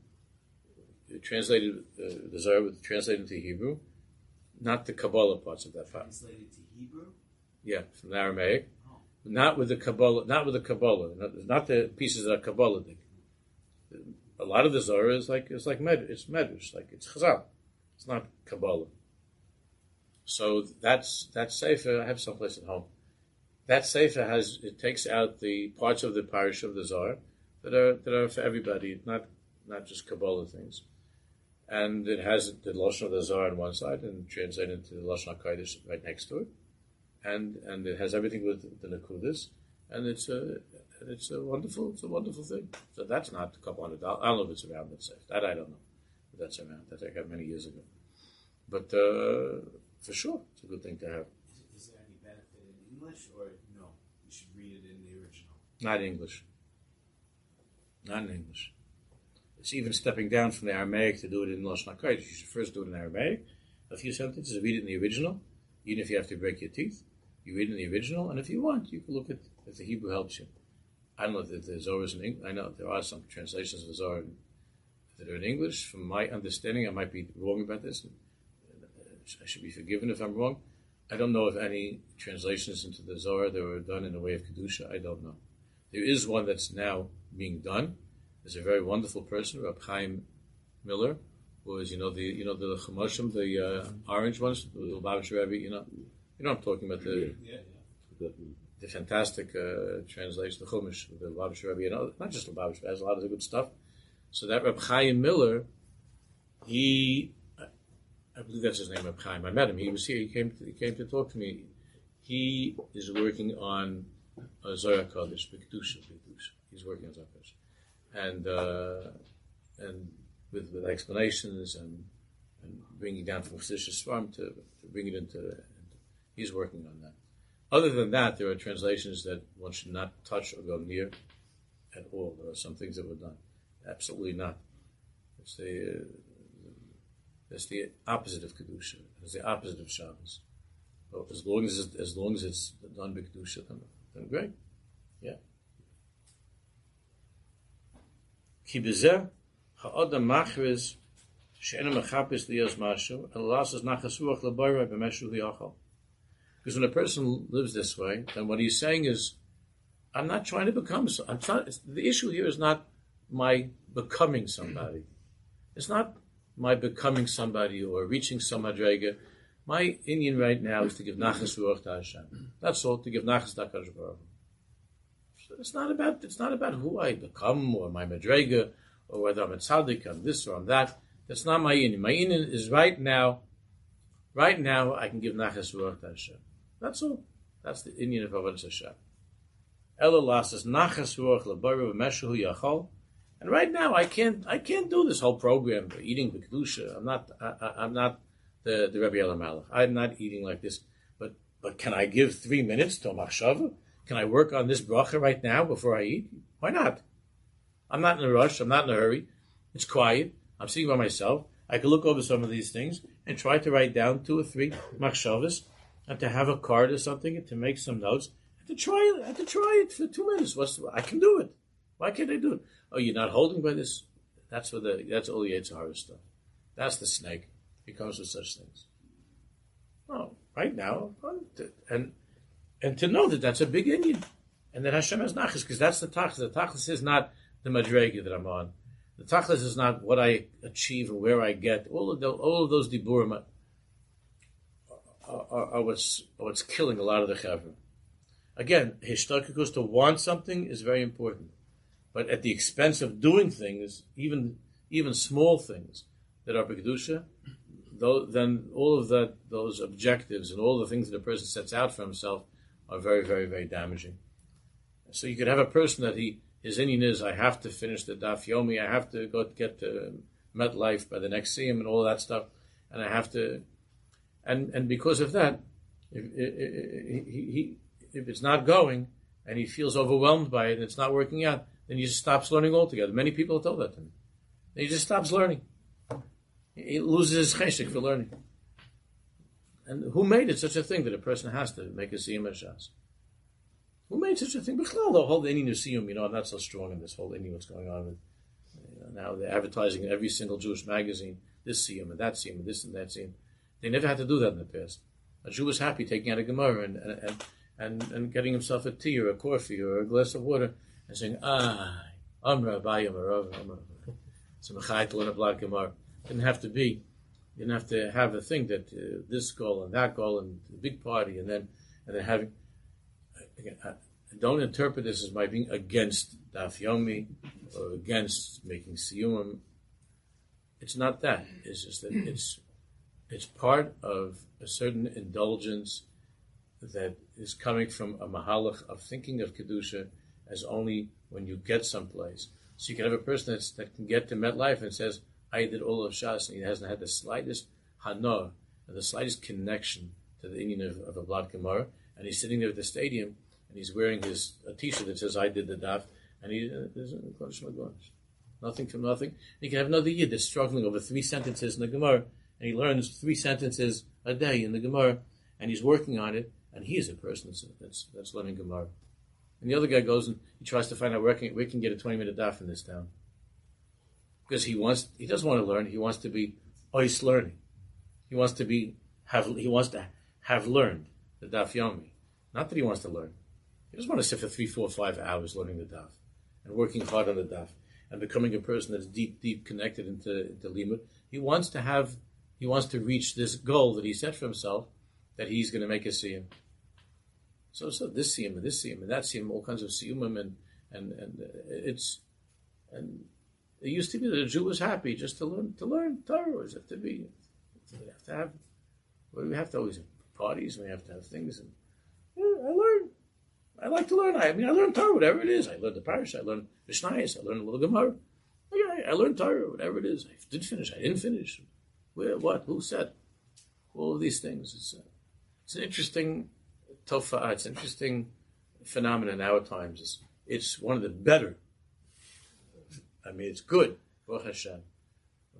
Translated uh, the Zohar translated into Hebrew, not the Kabbalah parts of that part. Translated to Hebrew. Yeah, from the Aramaic, not with the Kabbalah, not with the Kabbalah, not, not the pieces that are Kabbalistic. A lot of the Zohar is like it's like med, it's medrash, like it's Chazal. It's not Kabbalah. So that's that sefer. I have someplace at home. That sefer has it takes out the parts of the parsha of the Zohar that are that are for everybody, not not just Kabbalah things. And it has the lashon of the Zohar on one side and translated into the lashon Hakodesh right next to it, and and it has everything with the Nakudas, and it's a it's a wonderful it's a wonderful thing. So that's not a couple hundred dollars. I don't know if it's around that safe. That I don't know. But that's around. That I got many years ago. But uh, for sure, it's a good thing to have. Is, is there any benefit in English or no? You should read it in the original. Not in English. Not in English. It's even stepping down from the Aramaic to do it in Lashon HaKodesh. You should first do it in Aramaic, a few sentences, read it in the original, even if you have to break your teeth. You read in the original, and if you want, you can look at if the Hebrew helps you. I don't know if the Zohar is in English. I know there are some translations of the Zohar that are in English. From my understanding, I might be wrong about this. I should be forgiven if I'm wrong. I don't know if any translations into the Zohar that were done in the way of Kedusha. I don't know. There is one that's now being done. There's a very wonderful person, Rab Chaim Miller, who is, you know, the you know the Chumashim, the uh, orange ones, the Lubavitch Rebbe, you know, you know I'm talking about the Yeah, yeah. the fantastic uh, translation, the Chumash, the Lubavitch Rebbe, you know, not just Lubavitch, has a lot of the good stuff. So that Rab Chaim Miller, he, I believe that's his name, Rab Chaim. I met him. He was here. He came. To, he came to talk to me. He is working on a Zohar Kodesh, B'Kedusha, B'Kedusha. He's working on Zohar Kodesh, and uh, and with, with explanations and and bringing down from Chassidus Farm to, to bring it into, into. He's working on that. Other than that, there are translations that one should not touch or go near at all. There are some things that were done. Absolutely not. It's the uh, it's the opposite of kedusha. It's the opposite of Shabbos. So as long as as long as it's done by kedusha, then, then great. Yeah. Machriz mashu b'meshu. Because when a person lives this way, then what he's saying is, I'm not trying to become. So, I'm trying. The issue here is not my becoming somebody. Mm-hmm. It's not my becoming somebody or reaching some madrega. My inyan right now is to give nachas ruach to Hashem. That's all. To give nachas to Hakadosh Baruch So it's not about. It's not about who I become or my madrega or whether I'm a tzaddik, I'm this or I'm that. That's not my inyan. My inyan is right now. Right now, I can give nachas ruach to Hashem. That's all. That's the inyan of Avodah Hashem. Ella lasas nachas ruach lebaru v'meshu yachol. And right now, I can't. I can't do this whole program for eating the kedusha. I'm not. I, am not the the Rebbe Elimelech. I'm not eating like this. But but can I give three minutes to machshava? Can I work on this bracha right now before I eat? Why not? I'm not in a rush. I'm not in a hurry. It's quiet. I'm sitting by myself. I can look over some of these things and try to write down two or three machshavas and to have a card or something and to make some notes and to try it. And to try it for two minutes. What's the, I can do it. Why can't I do it? Oh, you're not holding by this. That's what the that's all the Yetzer Hara stuff. That's the snake. He comes with such things. Oh, right now, and and to know that that's a big inyan, and that Hashem has nachas because that's the tachlis. The tachlis is not the madrega that I'm on. The tachlis is not what I achieve or where I get. All of the, all of those diburim what's what's killing a lot of the chavra. Again, hishtakikus to want something is very important, but at the expense of doing things, even even small things that are bekdusha, then all of that those objectives and all the things that a person sets out for himself are very very very damaging. So you could have a person that he his inyan is I have to finish the daf yomi, I have to go get to MetLife by the next siyum and all that stuff, and I have to, and and because of that, if, if, he, if it's not going and he feels overwhelmed by it and it's not working out, then he just stops learning altogether. Many people have told that to me. He just stops learning. He loses his cheshik for learning. And who made it such a thing that a person has to make a siyum shas? Who made such a thing? the whole inyan museum, you know, I'm not so strong in this whole any what's going on with you know, now they're advertising in every single Jewish magazine, this siyum and that siyum and this and that siyum. They never had to do that in the past. A Jew was happy taking out a Gemara and, and, and, and getting himself a tea or a coffee or a glass of water and saying, ah, Amra, Bayam, Amra. So Mechai to learn a black Gemara. Didn't have to be. Didn't have to have a thing that uh, this goal and that goal and the big party and then and then having again, I don't interpret this as my being against Daf Yomi or against making Siyumim. It's not that. It's just that it's it's part of a certain indulgence that is coming from a mahalach of thinking of kedusha as only when you get someplace. So you can have a person that's, that can get to MetLife and says, "I did all of Shas," and he hasn't had the slightest hana, the slightest connection to the inyan of, of a blood Gemara, and he's sitting there at the stadium and he's wearing his a t-shirt that says "I did the daf," and he uh, there's nothing from nothing. You can have another yid that's struggling over three sentences in the Gemara, and he learns three sentences a day in the Gemara, and he's working on it, and he is a person that's that's, that's learning Gemara. And the other guy goes and he tries to find out where can we can get a twenty minute daf in this town because he wants he doesn't want to learn. He wants to be ois learning. He wants to be have he wants to have learned the daf yomi. Not that he wants to learn. He doesn't want to sit for three, four, five hours learning the daf and working hard on the daf and becoming a person that's deep, deep connected into, into limud. He wants to have, he wants to reach this goal that he set for himself that he's going to make a siyum. So, so this siyum and this siyum and that siyum, all kinds of siyumim and, and, and uh, it's, and it used to be that a Jew was happy just to learn, to learn Torah. It have to be, we have to have, we have to always have parties, we have to have things and, yeah, I learned. I like to learn. I mean, I learn Torah, whatever it is. I learned the parsha. I learned Mishnayos. I learned a little Gemara. Yeah, I learned Torah, whatever it is. I did finish. I didn't finish. Where, what? Who said? All of these things. It's, uh, it's an interesting tofa. It's an interesting phenomenon in our times. It's, it's one of the better. I mean, it's good. Baruch Hashem.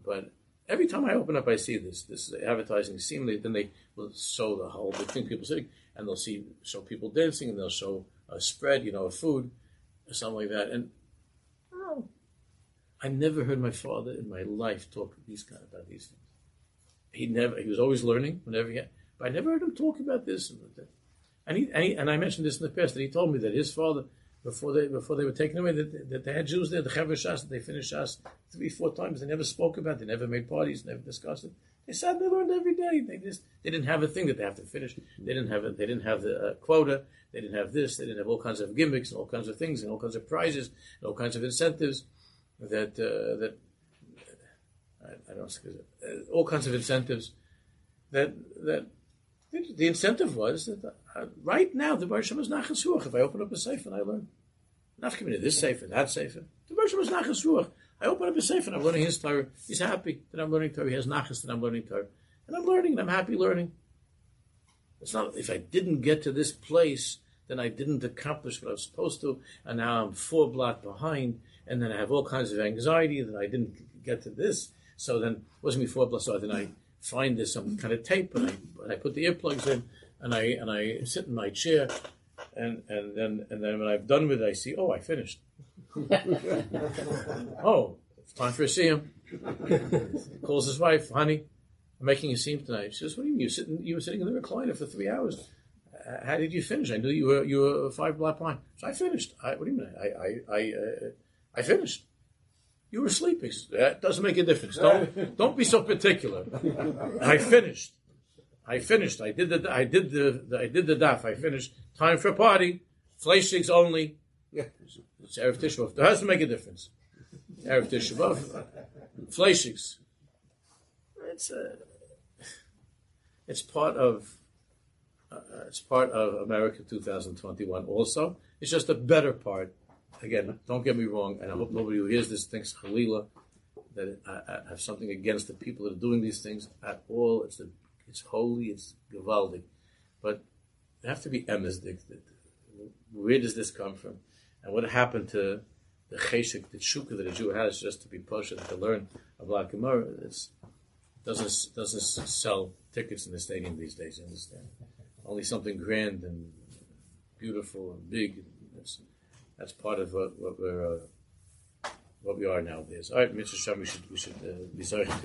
But every time I open up, I see this. This is advertising. Seemingly, then they will show the whole big thing. People sitting and they'll see show people dancing, and they'll show a spread, you know, of food or something like that. And oh, I never heard my father in my life talk these kind about these things. He never. He was always learning whenever he had, but I never heard him talk about this and he, and, he, and I mentioned this in the past that he told me that his father, before they before they were taken away, that, that they had Jews there, the Chaver Shas, they finished Shas three, four times. They never spoke about it. They never made parties, never discussed it. They sat they learned every day. They just they didn't have a thing that they have to finish. They didn't have it. They didn't have the uh, quota. They didn't have this. They didn't have all kinds of gimmicks and all kinds of things and all kinds of prizes and all kinds of incentives that uh, that I, don't uh, all kinds of incentives that that the incentive was that uh, right now the Baruch is nachas ruach. If I open up a safe and I learn, not coming to this safe and that safe, the Baruch is nachas ruach. I open up a safe and I'm learning his Torah. He's happy that I'm learning Torah. He has nachas that I'm learning Torah, and I'm learning and I'm happy learning. It's not if I didn't get to this place, then I didn't accomplish what I was supposed to, and now I'm four blocks behind, and then I have all kinds of anxiety that I didn't get to this. So then, it wasn't before. So then I find there's some kind of tape, and I, and I put the earplugs in, and I and I sit in my chair, and and then and then when I've done with it, I see, oh, I finished. oh, it's time for a siyum. Calls his wife, honey, I'm making a scene tonight. She says, "What do you mean? You sitting? You were sitting in the recliner for three hours. Uh, how did you finish? I knew you were you were five black behind. So I finished. I, what do you mean? I I I, uh, I finished. You were sleeping. That doesn't make a difference. Don't don't be so particular. I finished. I finished. I did the I did the, the I did the daf. I finished. Time for party. Fleshings only. Yeah. It's Erev Tisha It doesn't make a difference. Erev Tisha B'av. Fleshings. It's a. Uh, it's part of uh, it's part of America 2021 also. It's just a better part. Again, don't get me wrong, and I hope nobody who hears this thinks Khalila that I, I, have something against the people that are doing these things at all. It's a, it's holy, it's Gavaldi. But you have to be emesdik. Where does this come from? And what happened to the cheshik, the shuka that a Jew has just to be pushed to learn about Gemara? It doesn't, doesn't sell tickets in the stadium these days. You understand? Only something grand and beautiful and big. That's, that's part of what, what we're uh, what we are nowadays. All right, Mr. Sham, we should we should uh, be sorry to